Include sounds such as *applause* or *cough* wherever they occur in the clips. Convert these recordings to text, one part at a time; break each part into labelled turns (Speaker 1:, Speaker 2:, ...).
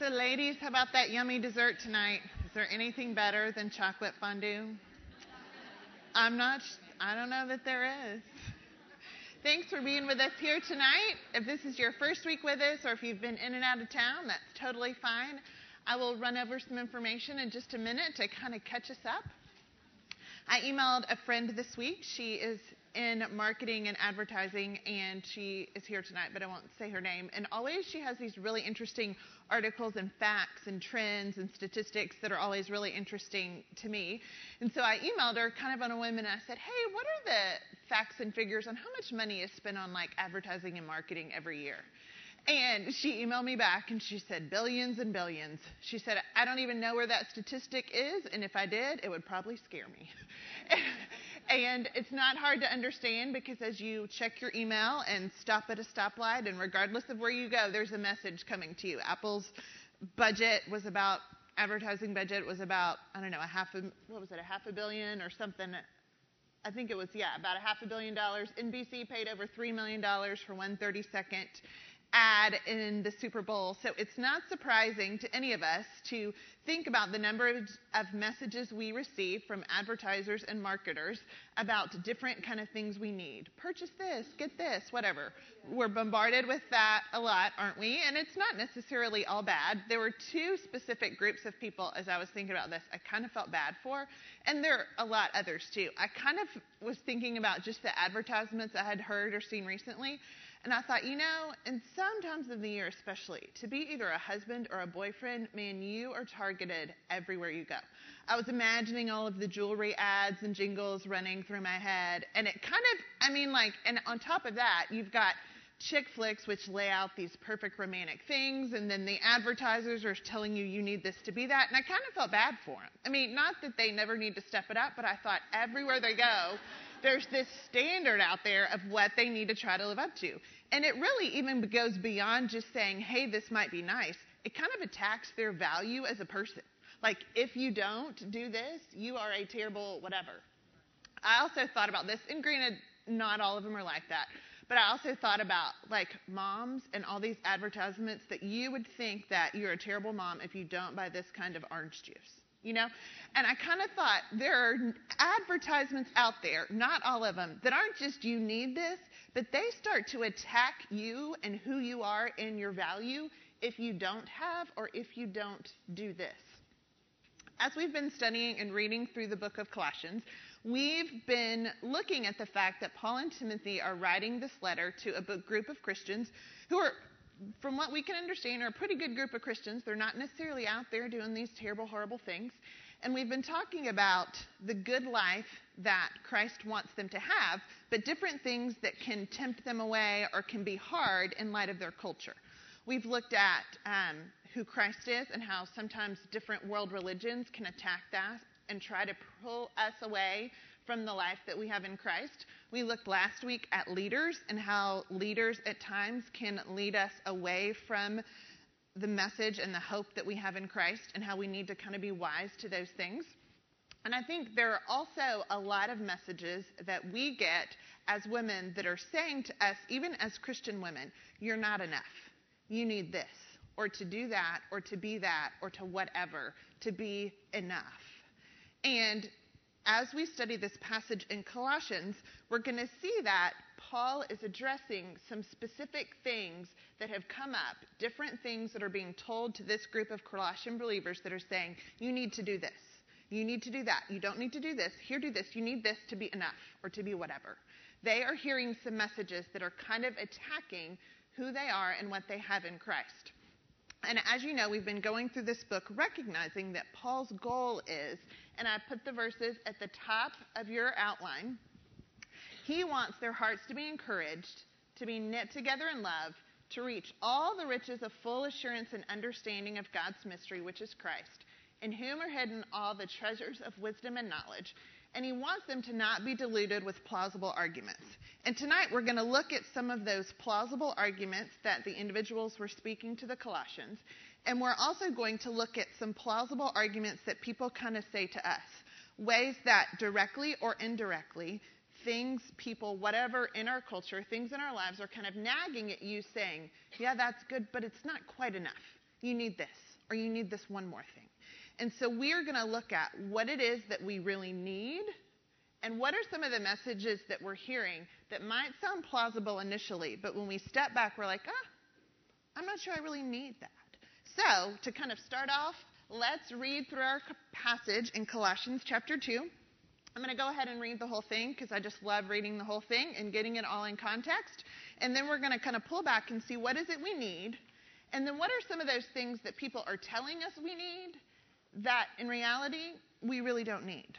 Speaker 1: So, ladies, how about that yummy dessert tonight? Is there anything better than chocolate fondue? I'm not, I don't know that there is. Thanks for being with us here tonight. If this is your first week with us or if you've been in and out of town, that's totally fine. I will run over some information in just a minute to kind of catch us up. I emailed a friend this week. She is in marketing and advertising, and she is here tonight, but I won't say her name. And always she has these really interesting articles and facts and trends and statistics that are always really interesting to me. And so I emailed her kind of on a whim, and I said, Hey, what are the facts and figures on how much money is spent on like advertising and marketing every year? And she emailed me back and she said, billions and billions. She said, I don't even know where that statistic is, and if I did, it would probably scare me. *laughs* And it's not hard to understand because as you check your email and stop at a stoplight, and regardless of where you go, there's a message coming to you. Apple's budget was about advertising budget was about I don't know a half a what was it a half a billion or something. I think it was yeah about a half a billion dollars. NBC paid over three million dollars for one 30 second ad in the Super Bowl. So it's not surprising to any of us to think about the number of, of, messages we receive from advertisers and marketers about different kind of things we need. Purchase this, get this, whatever. We're bombarded with that a lot, aren't we? And it's not necessarily all bad. There were two specific groups of people as I was thinking about this I kind of felt bad for, and there are a lot others too. I kind of was thinking about just the advertisements I had heard or seen recently and I thought, you know, in some times of the year especially, to be either a husband or a boyfriend, man, you are targeted everywhere you go. I was imagining all of the jewelry ads and jingles running through my head. And it kind of, I mean, like, and on top of that, you've got chick flicks which lay out these perfect romantic things and then the advertisers are telling you you need this to be that and i kind of felt bad for them i mean not that they never need to step it up but i thought everywhere they go there's this standard out there of what they need to try to live up to. And it really even goes beyond just saying, hey, this might be nice. It kind of attacks their value as a person. Like, if you don't do this, you are a terrible whatever. I also thought about this, and granted, not all of them are like that. But I also thought about like moms and all these advertisements that you would think that you're a terrible mom if you don't buy this kind of orange juice you know? And I kind of thought there are advertisements out there, not all of them, that aren't just you need this, but they start to attack you and who you are and your value if you don't have or if you don't do this. As we've been studying and reading through the book of Colossians, we've been looking at the fact that Paul and Timothy are writing this letter to a group of Christians who are from what we can understand, are a pretty good group of Christians. They're not necessarily out there doing these terrible, horrible things. And we've been talking about the good life that Christ wants them to have, but different things that can tempt them away or can be hard in light of their culture. We've looked at um, who Christ is and how sometimes different world religions can attack that and try to pull us away from the life that we have in Christ. We looked last week at leaders and how leaders at times can lead us away from the message and the hope that we have in Christ and how we need to kind of be wise to those things. And I think there are also a lot of messages that we get as women that are saying to us, even as Christian women, you're not enough. You need this, or to do that, or to be that, or to whatever, to be enough. And as we study this passage in Colossians, we're going to see that Paul is addressing some specific things that have come up, different things that are being told to this group of Colossian believers that are saying, you need to do this. You need to do that. You don't need to do this. Here, do this. You need this to be enough or to be whatever. They are hearing some messages that are kind of attacking who they are and what they have in Christ. And as you know, we've been going through this book recognizing that Paul's goal is, and I put the verses at the top of your outline, he wants their hearts to be encouraged, to be knit together in love, to reach all the riches of full assurance and understanding of God's mystery, which is Christ, in whom are hidden all the treasures of wisdom and knowledge and he wants them to not be deluded with plausible arguments. And tonight we're going to look at some of those plausible arguments that the individuals were speaking to the Colossians, and we're also going to look at some plausible arguments that people kind of say to us, ways that directly or indirectly things, people, whatever in our culture, things in our lives are kind of nagging at you saying, yeah, that's good, but it's not quite enough. You need this, or you need this one more thing. And so we're going to look at what it is that we really need and what are some of the messages that we're hearing that might sound plausible initially, but when we step back, we're like, ah, I'm not sure I really need that. So, to kind of start off, let's read through our passage in Colossians chapter 2. I'm going to go ahead and read the whole thing because I just love reading the whole thing and getting it all in context. And then we're going to kind of pull back and see what is it we need. And then what are some of those things that people are telling us we need that in reality we really don't need.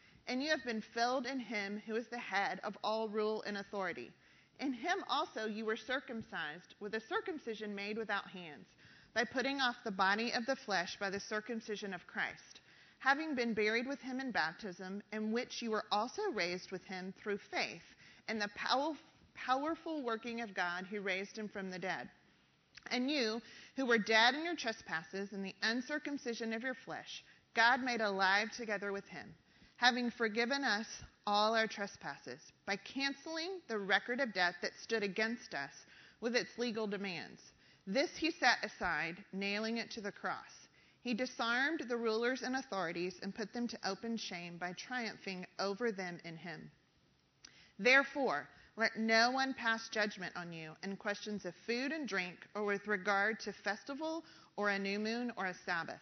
Speaker 1: And you have been filled in him who is the head of all rule and authority. In him also you were circumcised with a circumcision made without hands, by putting off the body of the flesh by the circumcision of Christ, having been buried with him in baptism, in which you were also raised with him through faith in the powerful working of God who raised him from the dead and you, who were dead in your trespasses and the uncircumcision of your flesh, God made alive together with him, having forgiven us all our trespasses by canceling the record of debt that stood against us with its legal demands. This he set aside, nailing it to the cross. He disarmed the rulers and authorities and put them to open shame by triumphing over them in him. Therefore, let no one pass judgment on you in questions of food and drink, or with regard to festival, or a new moon, or a Sabbath.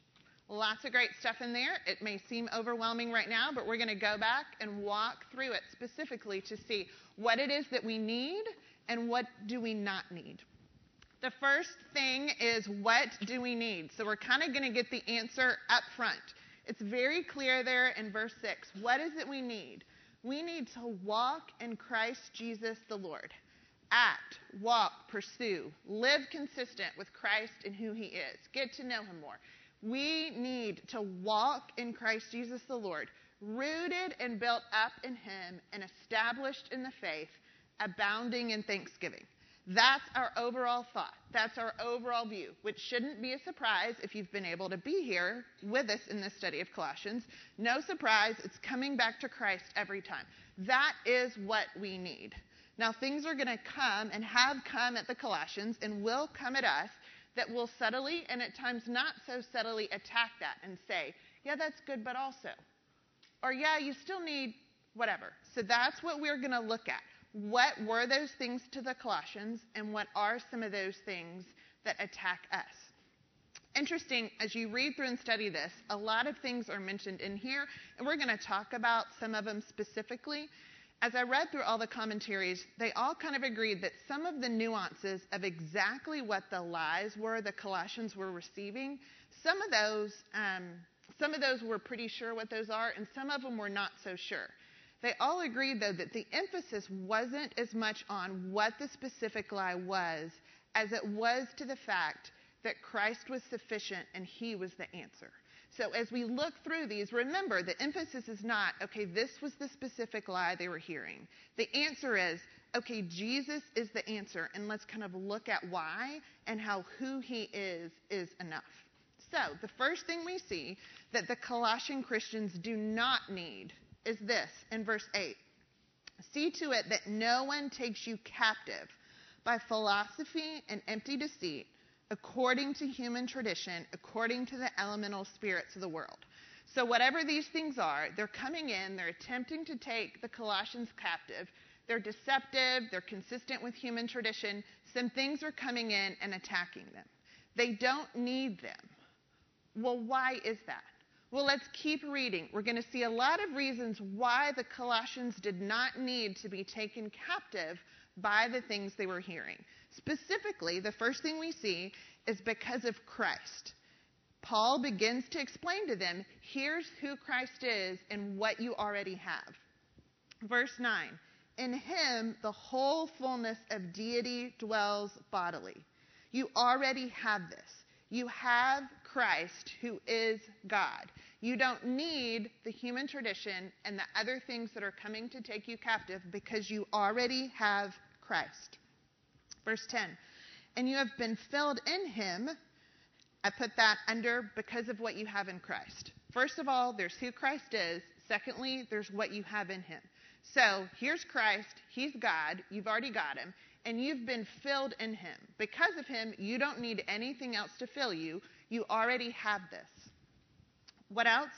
Speaker 1: Lots of great stuff in there. It may seem overwhelming right now, but we're going to go back and walk through it specifically to see what it is that we need and what do we not need. The first thing is what do we need? So we're kind of going to get the answer up front. It's very clear there in verse 6. What is it we need? We need to walk in Christ Jesus the Lord act, walk, pursue, live consistent with Christ and who he is. Get to know him more. We need to walk in Christ Jesus the Lord, rooted and built up in him and established in the faith, abounding in thanksgiving. That's our overall thought. That's our overall view, which shouldn't be a surprise if you've been able to be here with us in this study of Colossians. No surprise, it's coming back to Christ every time. That is what we need. Now, things are going to come and have come at the Colossians and will come at us that will subtly and at times not so subtly attack that and say, yeah, that's good, but also. Or, yeah, you still need whatever. So that's what we're going to look at. What were those things to the Colossians, and what are some of those things that attack us? Interesting, as you read through and study this, a lot of things are mentioned in here, and we're going to talk about some of them specifically as I read through all the commentaries, they all kind of agreed that some of the nuances of exactly what the lies were the Colossians were receiving, some of those, um, some of those were pretty sure what those are, and some of them were not so sure. They all agreed, though, that the emphasis wasn't as much on what the specific lie was as it was to the fact that Christ was sufficient and he was the answer. So as we look through these, remember the emphasis is not, okay, this was the specific lie they were hearing. The answer is, okay, Jesus is the answer, and let's kind of look at why and how who he is is enough. So the first thing we see that the Colossian Christians do not need is this in verse 8. See to it that no one takes you captive by philosophy and empty deceit, according to human tradition, according to the elemental spirits of the world. So, whatever these things are, they're coming in, they're attempting to take the Colossians captive. They're deceptive, they're consistent with human tradition. Some things are coming in and attacking them. They don't need them. Well, why is that? Well, let's keep reading. We're going to see a lot of reasons why the Colossians did not need to be taken captive by the things they were hearing. Specifically, the first thing we see is because of Christ. Paul begins to explain to them here's who Christ is and what you already have. Verse 9 In him the whole fullness of deity dwells bodily. You already have this. You have Christ, who is God. You don't need the human tradition and the other things that are coming to take you captive because you already have Christ. Verse 10 And you have been filled in him. I put that under because of what you have in Christ. First of all, there's who Christ is. Secondly, there's what you have in him. So here's Christ. He's God. You've already got him. And you've been filled in him. Because of him, you don't need anything else to fill you. You already have this. What else?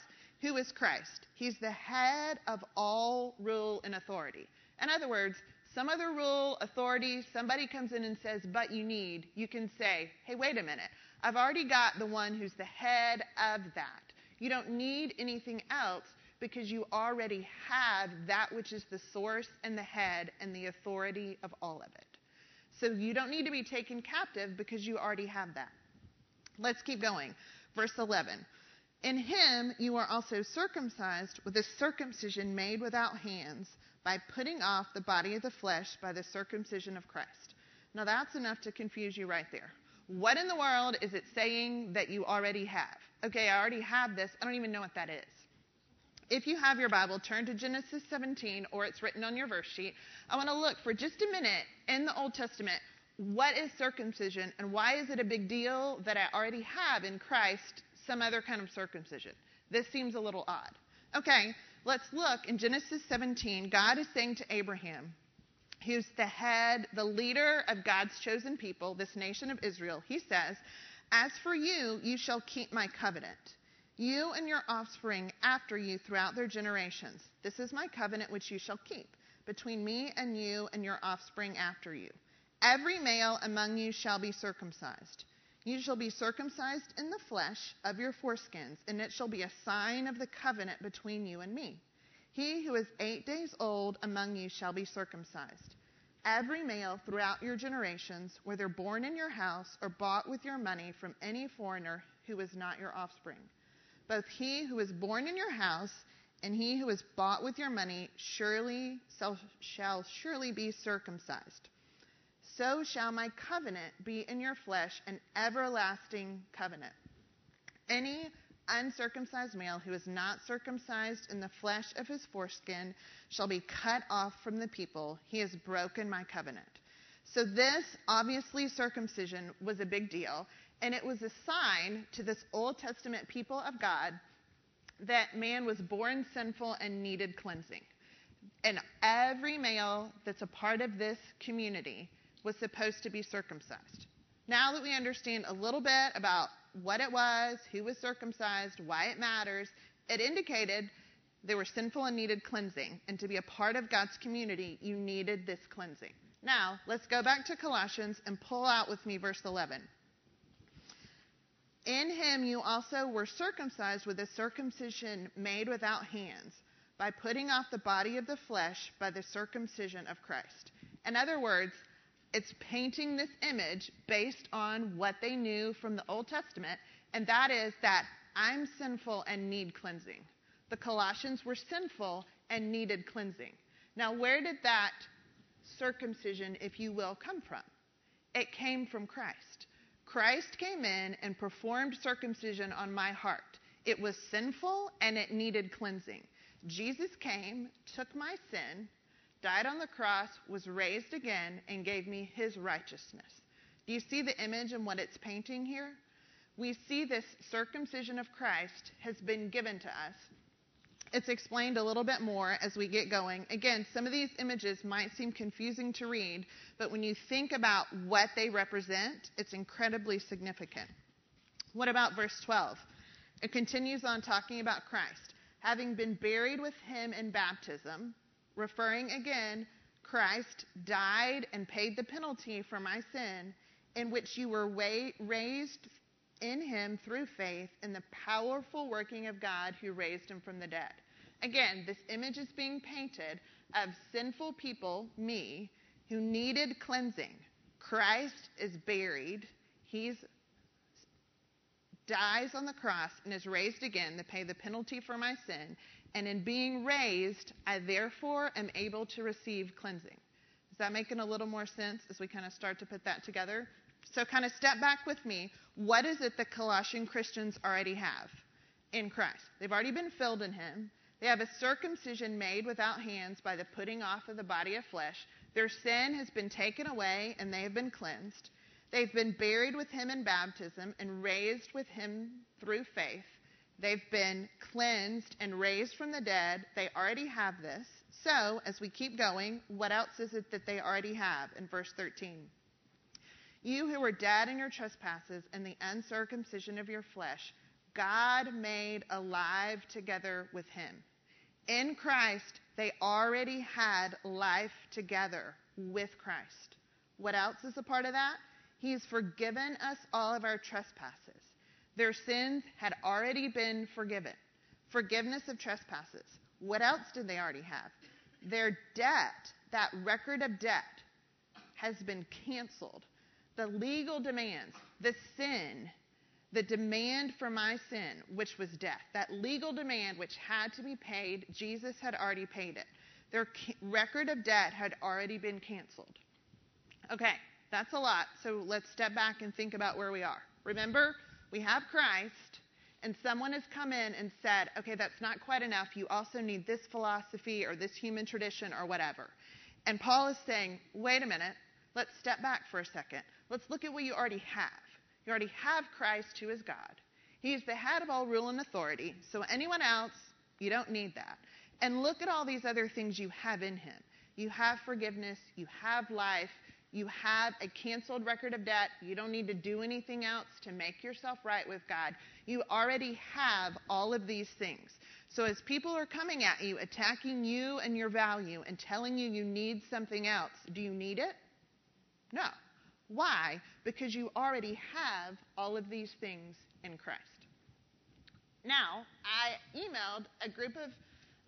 Speaker 1: Who is Christ? He's the head of all rule and authority. In other words, some other rule, authority, somebody comes in and says, but you need, you can say, hey, wait a minute. I've already got the one who's the head of that. You don't need anything else because you already have that which is the source and the head and the authority of all of it. So you don't need to be taken captive because you already have that. Let's keep going. Verse 11. In him you are also circumcised with a circumcision made without hands by putting off the body of the flesh by the circumcision of Christ. Now that's enough to confuse you right there. What in the world is it saying that you already have? Okay, I already have this. I don't even know what that is. If you have your Bible, turn to Genesis 17 or it's written on your verse sheet. I want to look for just a minute in the Old Testament what is circumcision and why is it a big deal that I already have in Christ some other kind of circumcision? This seems a little odd. Okay, let's look in Genesis 17. God is saying to Abraham, who's the head, the leader of God's chosen people, this nation of Israel, he says, As for you, you shall keep my covenant. You and your offspring after you throughout their generations. This is my covenant which you shall keep between me and you and your offspring after you. Every male among you shall be circumcised. You shall be circumcised in the flesh of your foreskins, and it shall be a sign of the covenant between you and me. He who is eight days old among you shall be circumcised. Every male throughout your generations, whether born in your house or bought with your money from any foreigner who is not your offspring. Both he who is born in your house and he who is bought with your money surely shall surely be circumcised so shall my covenant be in your flesh, an everlasting covenant. Any uncircumcised male who is not circumcised in the flesh of his foreskin shall be cut off from the people. He has broken my covenant. So, this obviously, circumcision was a big deal, and it was a sign to this Old Testament people of God that man was born sinful and needed cleansing. And every male that's a part of this community was supposed to be circumcised. Now that we understand a little bit about what it was, who was circumcised, why it matters, it indicated they were sinful and needed cleansing. And to be a part of God's community, you needed this cleansing. Now, let's go back to Colossians and pull out with me verse 11. In him you also were circumcised with a circumcision made without hands, by putting off the body of the flesh by the circumcision of Christ. In other words, it's painting this image based on what they knew from the Old Testament, and that is that I'm sinful and need cleansing. The Colossians were sinful and needed cleansing. Now, where did that circumcision, if you will, come from? It came from Christ. Christ came in and performed circumcision on my heart. It was sinful and it needed cleansing. Jesus came, took my sin, died on the cross, was raised again, and gave me his righteousness. Do you see the image and what it's painting here? We see this circumcision of Christ has been given to us it's explained a little bit more as we get going. Again, some of these images might seem confusing to read, but when you think about what they represent, it's incredibly significant. What about verse 12? It continues on talking about Christ. Having been buried with him in baptism, referring again, Christ died and paid the penalty for my sin, in which you were raised in him through faith in the powerful working of God who raised him from the dead. Again, this image is being painted of sinful people, me, who needed cleansing. Christ is buried. He dies on the cross and is raised again to pay the penalty for my sin. And in being raised, I therefore am able to receive cleansing. Is that making a little more sense as we kind of start to put that together? So, kind of step back with me. What is it that Colossian Christians already have in Christ? They've already been filled in Him. They have a circumcision made without hands by the putting off of the body of flesh. Their sin has been taken away and they have been cleansed. They've been buried with Him in baptism and raised with Him through faith. They've been cleansed and raised from the dead. They already have this. So, as we keep going, what else is it that they already have in verse 13? You who were dead in your trespasses and the uncircumcision of your flesh, God made alive together with him. In Christ, they already had life together with Christ. What else is a part of that? He's forgiven us all of our trespasses. Their sins had already been forgiven. Forgiveness of trespasses. What else did they already have? Their debt, that record of debt, has been canceled the legal demands, the sin, the demand for my sin, which was death, that legal demand which had to be paid, Jesus had already paid it. Their record of debt had already been canceled. Okay, that's a lot. So let's step back and think about where we are. Remember, we have Christ, and someone has come in and said, okay, that's not quite enough. You also need this philosophy or this human tradition or whatever. And Paul is saying, wait a minute, let's step back for a second. Let's look at what you already have. You already have Christ, who is God. He is the head of all rule and authority. So anyone else, you don't need that. And look at all these other things you have in Him. You have forgiveness. You have life. You have a canceled record of debt. You don't need to do anything else to make yourself right with God. You already have all of these things. So as people are coming at you, attacking you and your value, and telling you you need something else, do you need it? No. Why? Because you already have all of these things in Christ. Now, I emailed a group of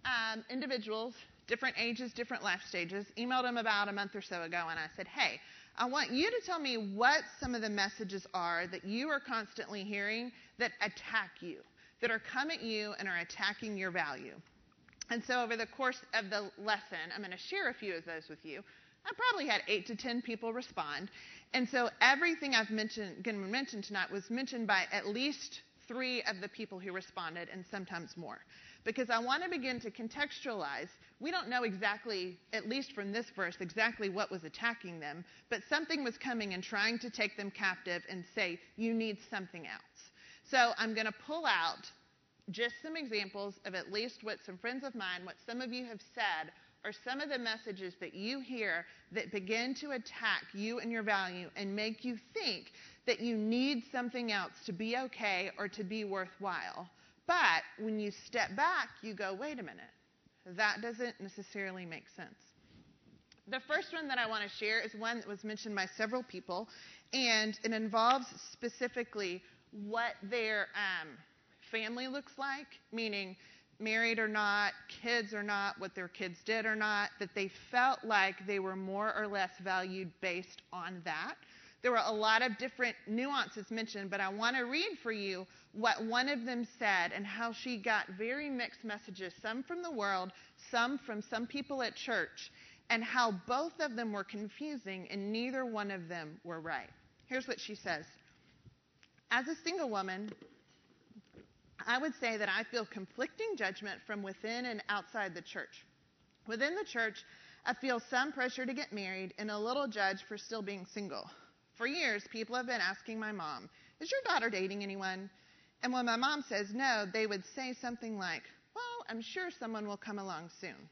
Speaker 1: um, individuals, different ages, different life stages, emailed them about a month or so ago, and I said, hey, I want you to tell me what some of the messages are that you are constantly hearing that attack you, that are come at you and are attacking your value. And so, over the course of the lesson, I'm going to share a few of those with you. I probably had eight to ten people respond. And so everything I've mentioned, going to mention tonight was mentioned by at least three of the people who responded, and sometimes more. Because I want to begin to contextualize. We don't know exactly, at least from this verse, exactly what was attacking them, but something was coming and trying to take them captive and say, you need something else. So I'm going to pull out just some examples of at least what some friends of mine, what some of you have said are some of the messages that you hear that begin to attack you and your value and make you think that you need something else to be okay or to be worthwhile. But when you step back, you go, wait a minute, that doesn't necessarily make sense. The first one that I want to share is one that was mentioned by several people, and it involves specifically what their um, family looks like, meaning married or not, kids or not, what their kids did or not, that they felt like they were more or less valued based on that. There were a lot of different nuances mentioned, but I want to read for you what one of them said and how she got very mixed messages, some from the world, some from some people at church, and how both of them were confusing and neither one of them were right. Here's what she says As a single woman, I would say that I feel conflicting judgment from within and outside the church. Within the church, I feel some pressure to get married and a little judge for still being single. For years, people have been asking my mom, Is your daughter dating anyone? And when my mom says no, they would say something like, Well, I'm sure someone will come along soon.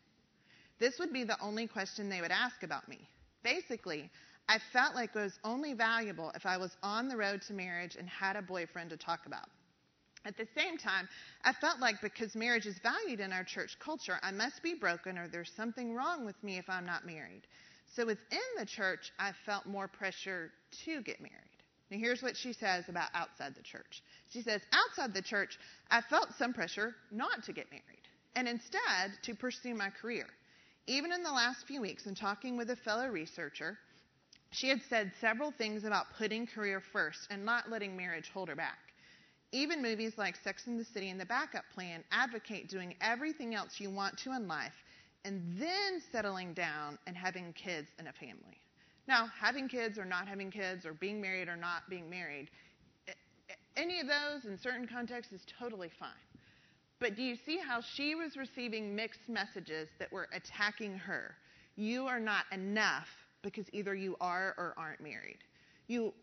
Speaker 1: This would be the only question they would ask about me. Basically, I felt like it was only valuable if I was on the road to marriage and had a boyfriend to talk about. At the same time, I felt like because marriage is valued in our church culture, I must be broken or there's something wrong with me if I'm not married. So within the church, I felt more pressure to get married. Now, here's what she says about outside the church. She says, Outside the church, I felt some pressure not to get married and instead to pursue my career. Even in the last few weeks, in talking with a fellow researcher, she had said several things about putting career first and not letting marriage hold her back. Even movies like Sex and the City and The Backup Plan advocate doing everything else you want to in life and then settling down and having kids and a family. Now, having kids or not having kids or being married or not being married, any of those in certain contexts is totally fine. But do you see how she was receiving mixed messages that were attacking her? You are not enough because either you are or aren't married. You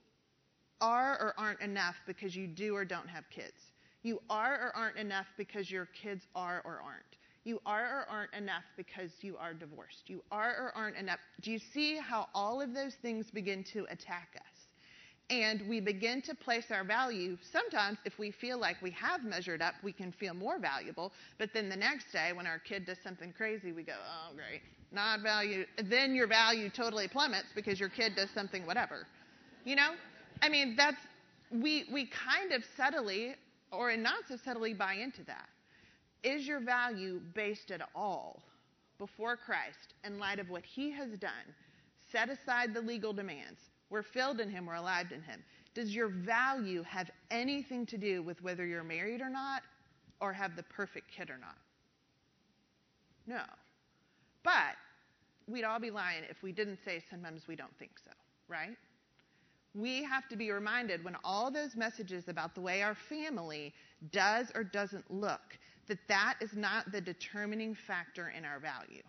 Speaker 1: are or aren't enough because you do or don't have kids. You are or aren't enough because your kids are or aren't. You are or aren't enough because you are divorced. You are or aren't enough. Do you see how all of those things begin to attack us? And we begin to place our value. Sometimes, if we feel like we have measured up, we can feel more valuable. But then the next day, when our kid does something crazy, we go, oh, great, not value. Then your value totally plummets because your kid does something whatever. You know? I mean, that's, we, we kind of subtly or not so subtly buy into that. Is your value based at all before Christ in light of what he has done? Set aside the legal demands. We're filled in him, we're alive in him. Does your value have anything to do with whether you're married or not or have the perfect kid or not? No. But we'd all be lying if we didn't say sometimes we don't think so, right? we have to be reminded when all those messages about the way our family does or doesn't look that that is not the determining factor in our value.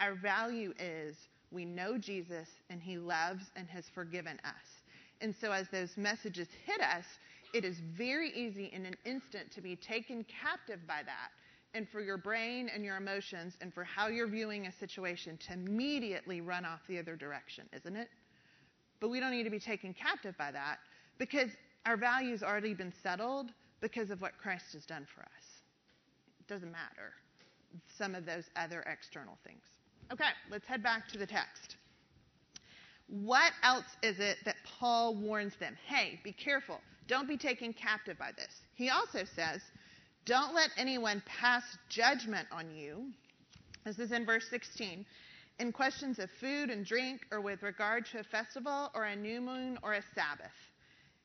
Speaker 1: Our value is we know Jesus and he loves and has forgiven us. And so as those messages hit us, it is very easy in an instant to be taken captive by that and for your brain and your emotions and for how you're viewing a situation to immediately run off the other direction, isn't it? But we don't need to be taken captive by that because our value's already been settled because of what Christ has done for us. Doesn't matter. Some of those other external things. Okay, let's head back to the text. What else is it that Paul warns them? Hey, be careful. Don't be taken captive by this. He also says, don't let anyone pass judgment on you. This is in verse 16 in questions of food and drink or with regard to a festival or a new moon or a Sabbath.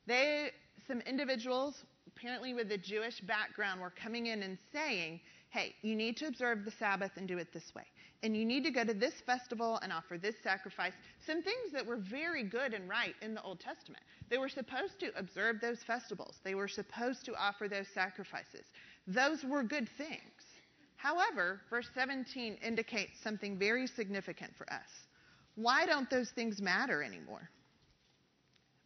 Speaker 1: They, some individuals, apparently with a Jewish background, were coming in and saying, hey, you need to observe the Sabbath and do it this way. And you need to go to this festival and offer this sacrifice. Some things that were very good and right in the Old Testament. They were supposed to observe those festivals, they were supposed to offer those sacrifices. Those were good things. However, verse 17 indicates something very significant for us. Why don't those things matter anymore?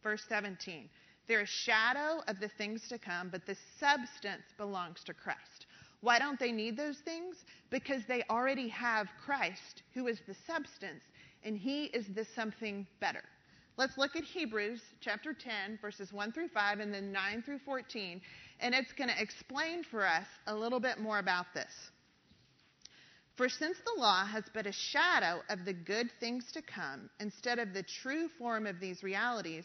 Speaker 1: Verse 17 They're a shadow of the things to come, but the substance belongs to Christ. Why don't they need those things? Because they already have Christ, who is the substance, and he is the something better. Let's look at Hebrews chapter 10, verses 1 through 5, and then 9 through 14, and it's going to explain for us a little bit more about this. For since the law has but a shadow of the good things to come, instead of the true form of these realities,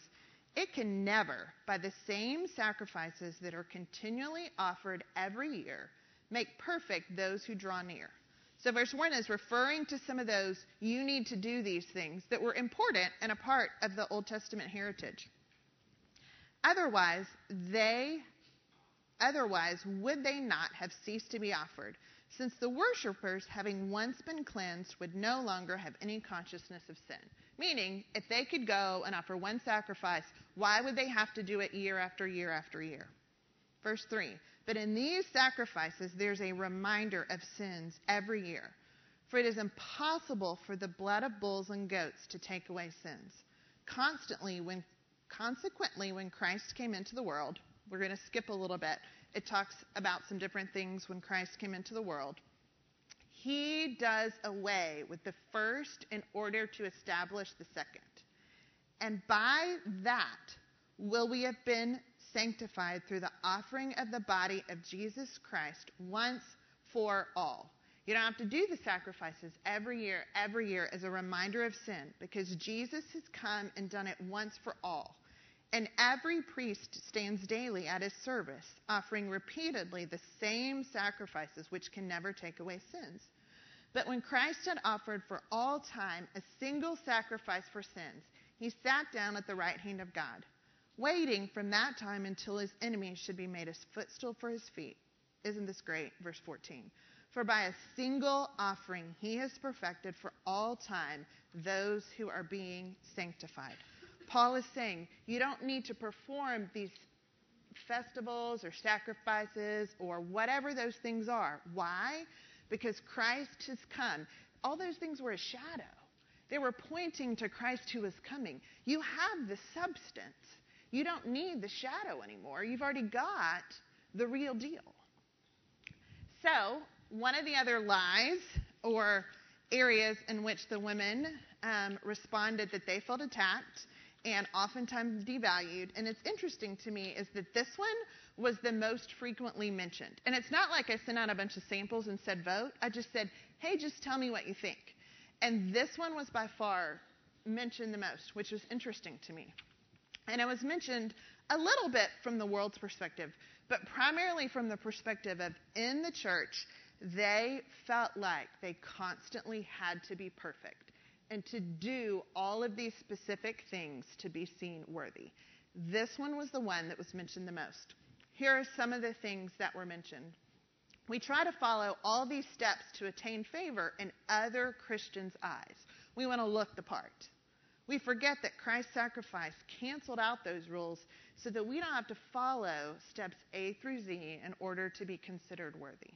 Speaker 1: it can never, by the same sacrifices that are continually offered every year, make perfect those who draw near. So, verse 1 is referring to some of those you need to do these things that were important and a part of the Old Testament heritage. Otherwise, they, otherwise, would they not have ceased to be offered? since the worshippers, having once been cleansed, would no longer have any consciousness of sin. Meaning, if they could go and offer one sacrifice, why would they have to do it year after year after year? Verse 3 But in these sacrifices, there's a reminder of sins every year. For it is impossible for the blood of bulls and goats to take away sins. Constantly, when, consequently, when Christ came into the world, We're going to skip a little bit. It talks about some different things when Christ came into the world. He does away with the first in order to establish the second. And by that will we have been sanctified through the offering of the body of Jesus Christ once for all. You don't have to do the sacrifices every year, every year as a reminder of sin because Jesus has come and done it once for all. And every priest stands daily at his service, offering repeatedly the same sacrifices which can never take away sins. But when Christ had offered for all time a single sacrifice for sins, he sat down at the right hand of God, waiting from that time until his enemies should be made a footstool for his feet. Isn't this great? Verse 14. For by a single offering he has perfected for all time those who are being sanctified. Paul is saying you don't need to perform these festivals or sacrifices or whatever those things are. Why? because Christ has come. All those things were a shadow. They were pointing to Christ who was coming. You have the substance. You don't need the shadow anymore. You've already got the real deal. So, one of the other lies or areas in which the women um, responded that they felt attacked and oftentimes devalued, and it's interesting to me, is that this one was the most frequently mentioned. And it's not like I sent out a bunch of samples and said vote. I just said, hey, just tell me what you think. And this one was by far mentioned the most, which was interesting to me. And it was mentioned a little bit from the world's perspective, but primarily from the perspective of in the church, they felt like they constantly had to be perfect and to do all of these specific things to be seen worthy. This one was the one that was mentioned the most. Here are some of the things that were mentioned. We try to follow all these steps to attain favor in other Christians' eyes. We want to look the part. We forget that Christ's sacrifice canceled out those rules so that we don't have to follow steps A through Z in order to be considered worthy.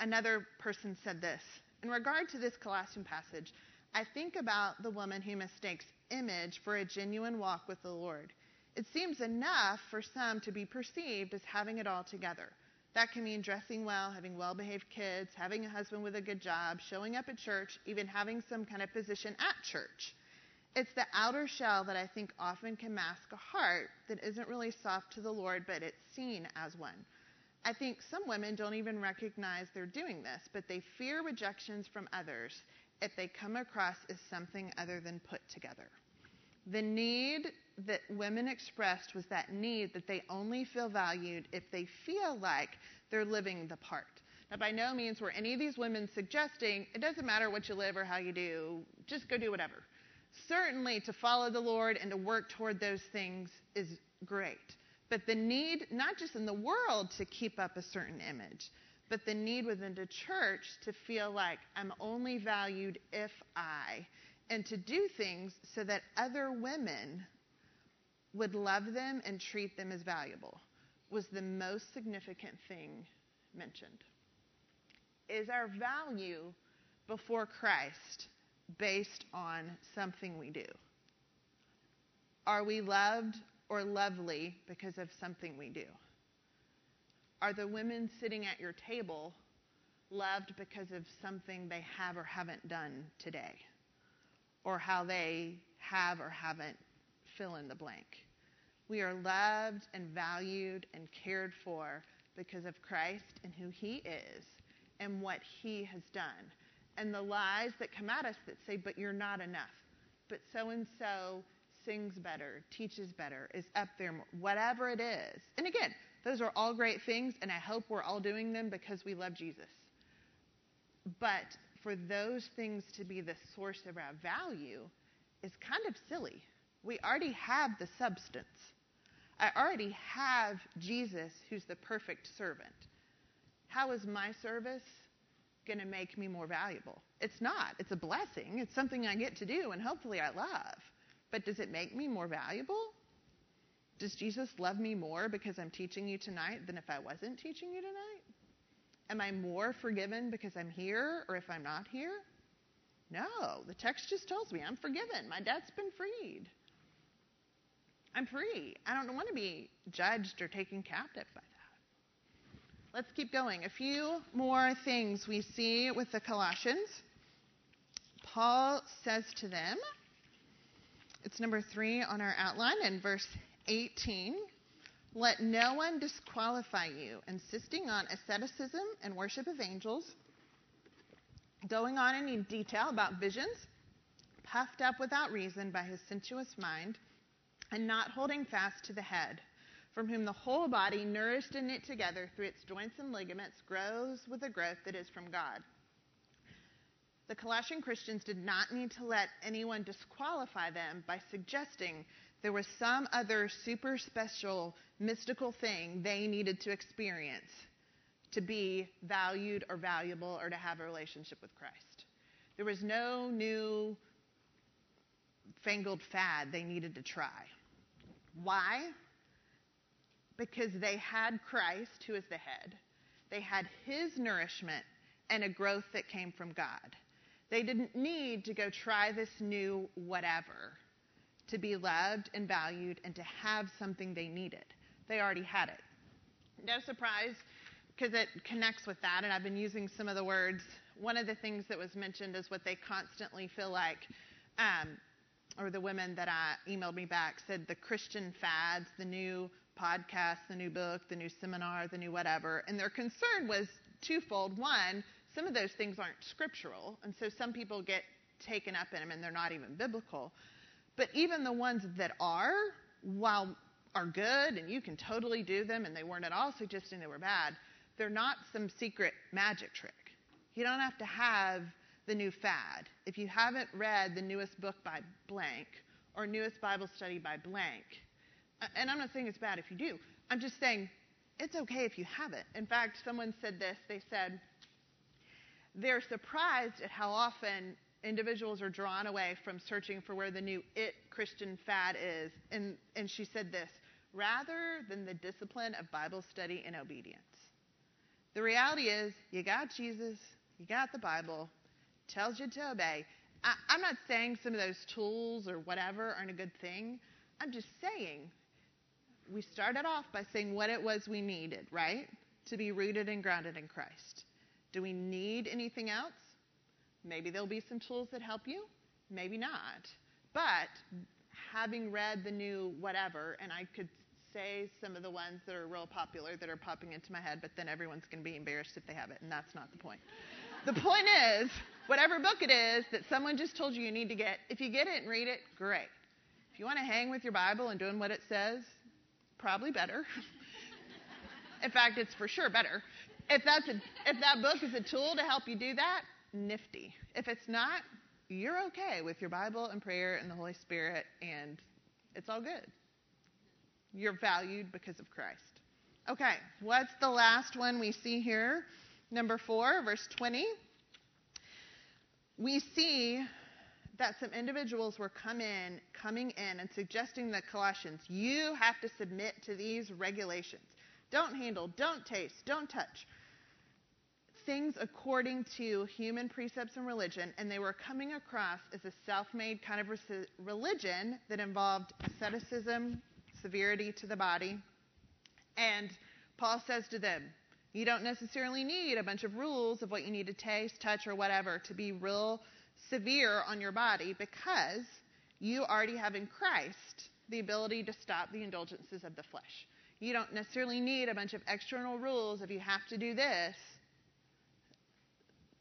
Speaker 1: Another person said this In regard to this Colossian passage, I think about the woman who mistakes image for a genuine walk with the Lord. It seems enough for some to be perceived as having it all together. That can mean dressing well, having well behaved kids, having a husband with a good job, showing up at church, even having some kind of position at church. It's the outer shell that I think often can mask a heart that isn't really soft to the Lord, but it's seen as one. I think some women don't even recognize they're doing this, but they fear rejections from others if they come across as something other than put together. The need that women expressed was that need that they only feel valued if they feel like they're living the part. Now, by no means were any of these women suggesting it doesn't matter what you live or how you do, just go do whatever. Certainly, to follow the Lord and to work toward those things is great. But the need, not just in the world to keep up a certain image, but the need within the church to feel like I'm only valued if I, and to do things so that other women would love them and treat them as valuable was the most significant thing mentioned. Is our value before Christ based on something we do? Are we loved or lovely because of something we do? Are the women sitting at your table loved because of something they have or haven't done today? Or how they have or haven't fill in the blank? We are loved and valued and cared for because of Christ and who He is and what He has done. And the lies that come at us that say, but you're not enough, but so and so sings better, teaches better, is up there, whatever it is. And again, those are all great things, and I hope we're all doing them because we love Jesus. But for those things to be the source of our value is kind of silly. We already have the substance. I already have Jesus, who's the perfect servant. How is my service going to make me more valuable? It's not. It's a blessing. It's something I get to do, and hopefully I love. But does it make me more valuable? Does Jesus love me more because I'm teaching you tonight than if I wasn't teaching you tonight? Am I more forgiven because I'm here or if I'm not here? No, the text just tells me I'm forgiven. My debt's been freed. I'm free. I don't want to be judged or taken captive by that. Let's keep going. A few more things we see with the Colossians. Paul says to them, it's number three on our outline in verse 18. Let no one disqualify you, insisting on asceticism and worship of angels, going on in detail about visions, puffed up without reason by his sensuous mind, and not holding fast to the head, from whom the whole body, nourished and knit together through its joints and ligaments, grows with a growth that is from God. The Colossian Christians did not need to let anyone disqualify them by suggesting there was some other super special mystical thing they needed to experience to be valued or valuable or to have a relationship with Christ. There was no new fangled fad they needed to try. Why? Because they had Christ, who is the head. They had his nourishment and a growth that came from God. They didn't need to go try this new whatever to be loved and valued and to have something they needed. They already had it. No surprise, because it connects with that, and I've been using some of the words. One of the things that was mentioned is what they constantly feel like, um, or the women that I emailed me back said the Christian fads, the new podcast, the new book, the new seminar, the new whatever. And their concern was twofold. One, some of those things aren't scriptural, and so some people get taken up in them and they're not even biblical. But even the ones that are, while are good and you can totally do them and they weren't at all suggesting they were bad, they're not some secret magic trick. You don't have to have the new fad. If you haven't read the newest book by blank or newest Bible study by blank, and I'm not saying it's bad if you do, I'm just saying it's okay if you haven't. In fact, someone said this. They said, they're surprised at how often individuals are drawn away from searching for where the new it Christian fad is. And, and she said this rather than the discipline of Bible study and obedience. The reality is, you got Jesus, you got the Bible, tells you to obey. I, I'm not saying some of those tools or whatever aren't a good thing. I'm just saying we started off by saying what it was we needed, right? To be rooted and grounded in Christ. Do we need anything else? Maybe there'll be some tools that help you, maybe not. But having read the new whatever, and I could say some of the ones that are real popular that are popping into my head, but then everyone's going to be embarrassed if they have it, and that's not the point. The point is, whatever book it is that someone just told you you need to get, if you get it and read it, great. If you want to hang with your Bible and doing what it says, probably better. In fact, it's for sure better. If that's a, if that book is a tool to help you do that, nifty. If it's not, you're okay with your Bible and prayer and the Holy Spirit, and it's all good. You're valued because of Christ. Okay, what's the last one we see here? Number four, verse 20. We see that some individuals were come in, coming in and suggesting that Colossians, you have to submit to these regulations. Don't handle, don't taste, don't touch. Things according to human precepts and religion, and they were coming across as a self made kind of religion that involved asceticism, severity to the body. And Paul says to them, You don't necessarily need a bunch of rules of what you need to taste, touch, or whatever to be real severe on your body because you already have in Christ the ability to stop the indulgences of the flesh. You don't necessarily need a bunch of external rules if you have to do this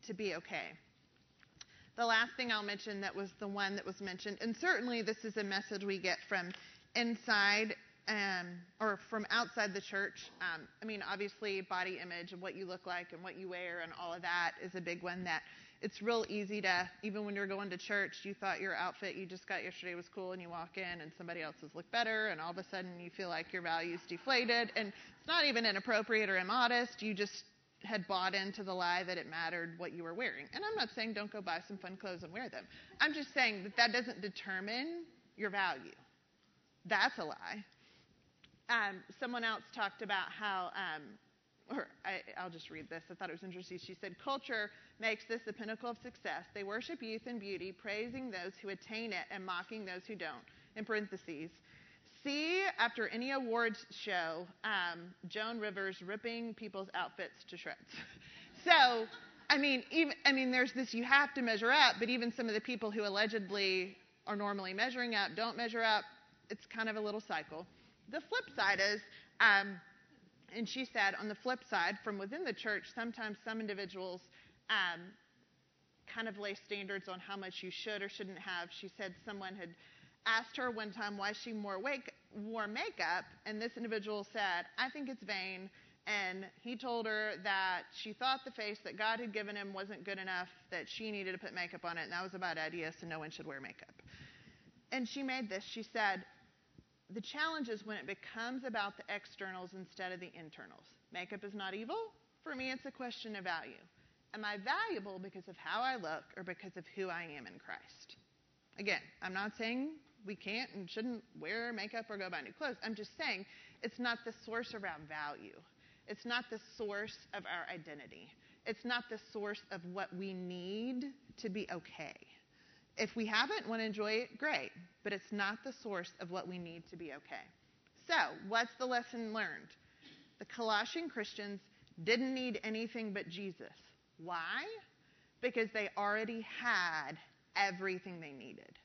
Speaker 1: to be okay. The last thing I'll mention that was the one that was mentioned, and certainly this is a message we get from inside um, or from outside the church. Um, I mean, obviously, body image and what you look like and what you wear and all of that is a big one that it's real easy to, even when you're going to church, you thought your outfit you just got yesterday was cool, and you walk in and somebody else's look better, and all of a sudden you feel like your value's deflated. And it's not even inappropriate or immodest. You just had bought into the lie that it mattered what you were wearing. And I'm not saying don't go buy some fun clothes and wear them. I'm just saying that that doesn't determine your value. That's a lie. Um, someone else talked about how um, or I, will just read this. I thought it was interesting. She said, Culture makes this the pinnacle of success. They worship youth and beauty, praising those who attain it and mocking those who don't. In parentheses, see after any awards show um, Joan Rivers ripping people's outfits to shreds. *laughs* so, I mean, even I mean, there's this you have to measure up, but even some of the people who allegedly are normally measuring up don't measure up. It's kind of a little cycle. The flip side is, um, and she said, on the flip side, from within the church, sometimes some individuals um, kind of lay standards on how much you should or shouldn't have. She said someone had asked her one time why she wore, wake, wore makeup, and this individual said, I think it's vain. And he told her that she thought the face that God had given him wasn't good enough, that she needed to put makeup on it, and that was a bad idea, so no one should wear makeup. And she made this. She said, The challenge is when it becomes about the externals instead of the internals. Makeup is not evil. For me, it's a question of value. Am I valuable because of how I look or because of who I am in Christ? Again, I'm not saying we can't and shouldn't wear makeup or go buy new clothes. I'm just saying it's not the source of our value. It's not the source of our identity. It's not the source of what we need to be okay. If we haven't, want to enjoy it, great. But it's not the source of what we need to be okay. So, what's the lesson learned? The Colossian Christians didn't need anything but Jesus. Why? Because they already had everything they needed.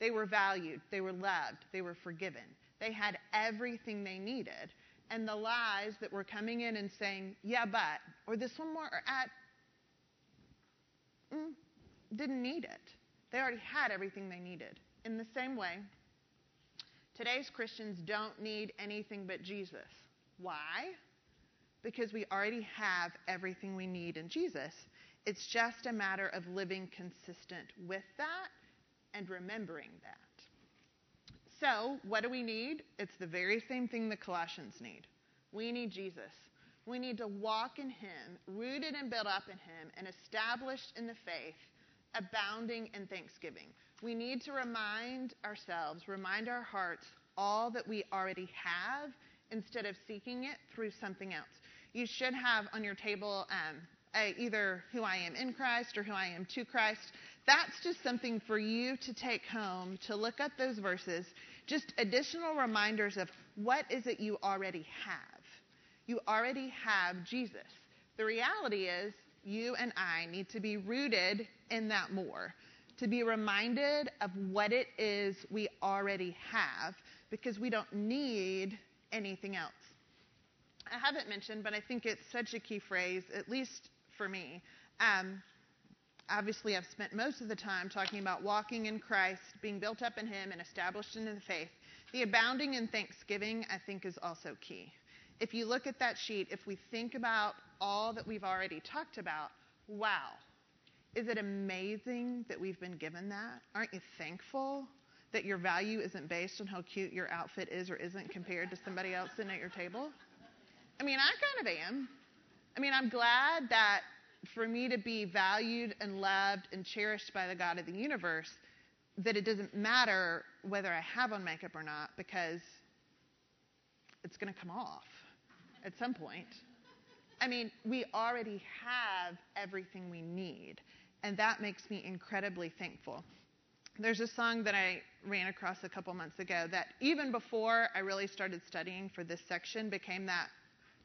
Speaker 1: They were valued, they were loved, they were forgiven. They had everything they needed. And the lies that were coming in and saying, yeah, but, or this one more, or at, mm, didn't need it. They already had everything they needed. In the same way, today's Christians don't need anything but Jesus. Why? Because we already have everything we need in Jesus. It's just a matter of living consistent with that and remembering that. So, what do we need? It's the very same thing the Colossians need. We need Jesus. We need to walk in Him, rooted and built up in Him, and established in the faith, abounding in thanksgiving. We need to remind ourselves, remind our hearts, all that we already have instead of seeking it through something else. You should have on your table um, either who I am in Christ or who I am to Christ. That's just something for you to take home, to look up those verses, just additional reminders of what is it you already have. You already have Jesus. The reality is, you and I need to be rooted in that more, to be reminded of what it is we already have, because we don't need anything else. I haven't mentioned, but I think it's such a key phrase, at least for me. Um, obviously, I've spent most of the time talking about walking in Christ, being built up in Him, and established in the faith. The abounding in thanksgiving, I think, is also key. If you look at that sheet, if we think about all that we've already talked about, wow, is it amazing that we've been given that? Aren't you thankful that your value isn't based on how cute your outfit is or isn't compared to somebody else sitting at your table? I mean, I kind of am. I mean, I'm glad that for me to be valued and loved and cherished by the God of the universe, that it doesn't matter whether I have on makeup or not because it's going to come off at some point. I mean, we already have everything we need, and that makes me incredibly thankful. There's a song that I ran across a couple months ago that even before I really started studying for this section became that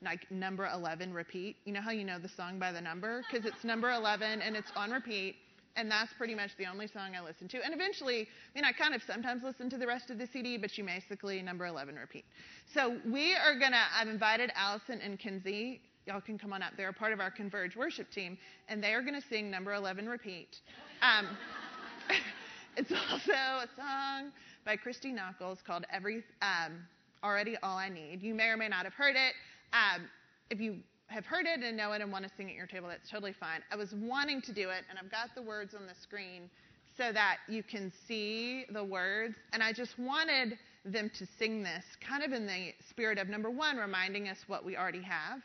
Speaker 1: like number 11 repeat. You know how you know the song by the number? Because it's number 11 and it's on repeat. And that's pretty much the only song I listen to. And eventually, I mean, I kind of sometimes listen to the rest of the CD, but you basically number 11 repeat. So we are to, I've invited Allison and Kinsey. Y'all can come on up. They're a part of our Converge worship team, and they are going to sing number 11 repeat. Um, *laughs* it's also a song by Christy Nockels called Every um, Already All I Need. You may or may not have heard it. Um, if you have heard it and know it and want to sing at your table, that's totally fine. I was wanting to do it, and I've got the words on the screen so that you can see the words. And I just wanted them to sing this kind of in the spirit of number one, reminding us what we already have.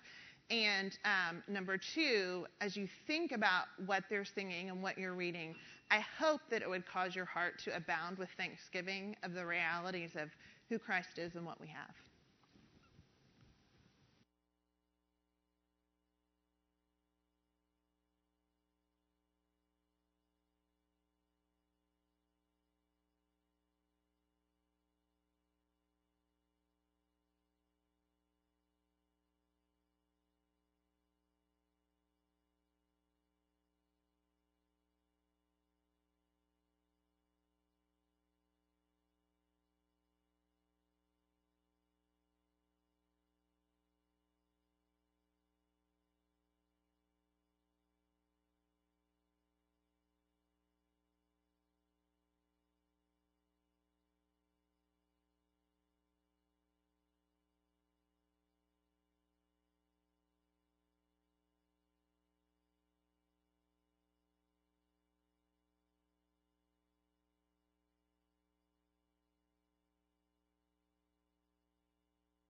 Speaker 1: And um, number two, as you think about what they're singing and what you're reading, I hope that it would cause your heart to abound with thanksgiving of the realities of who Christ is and what we have.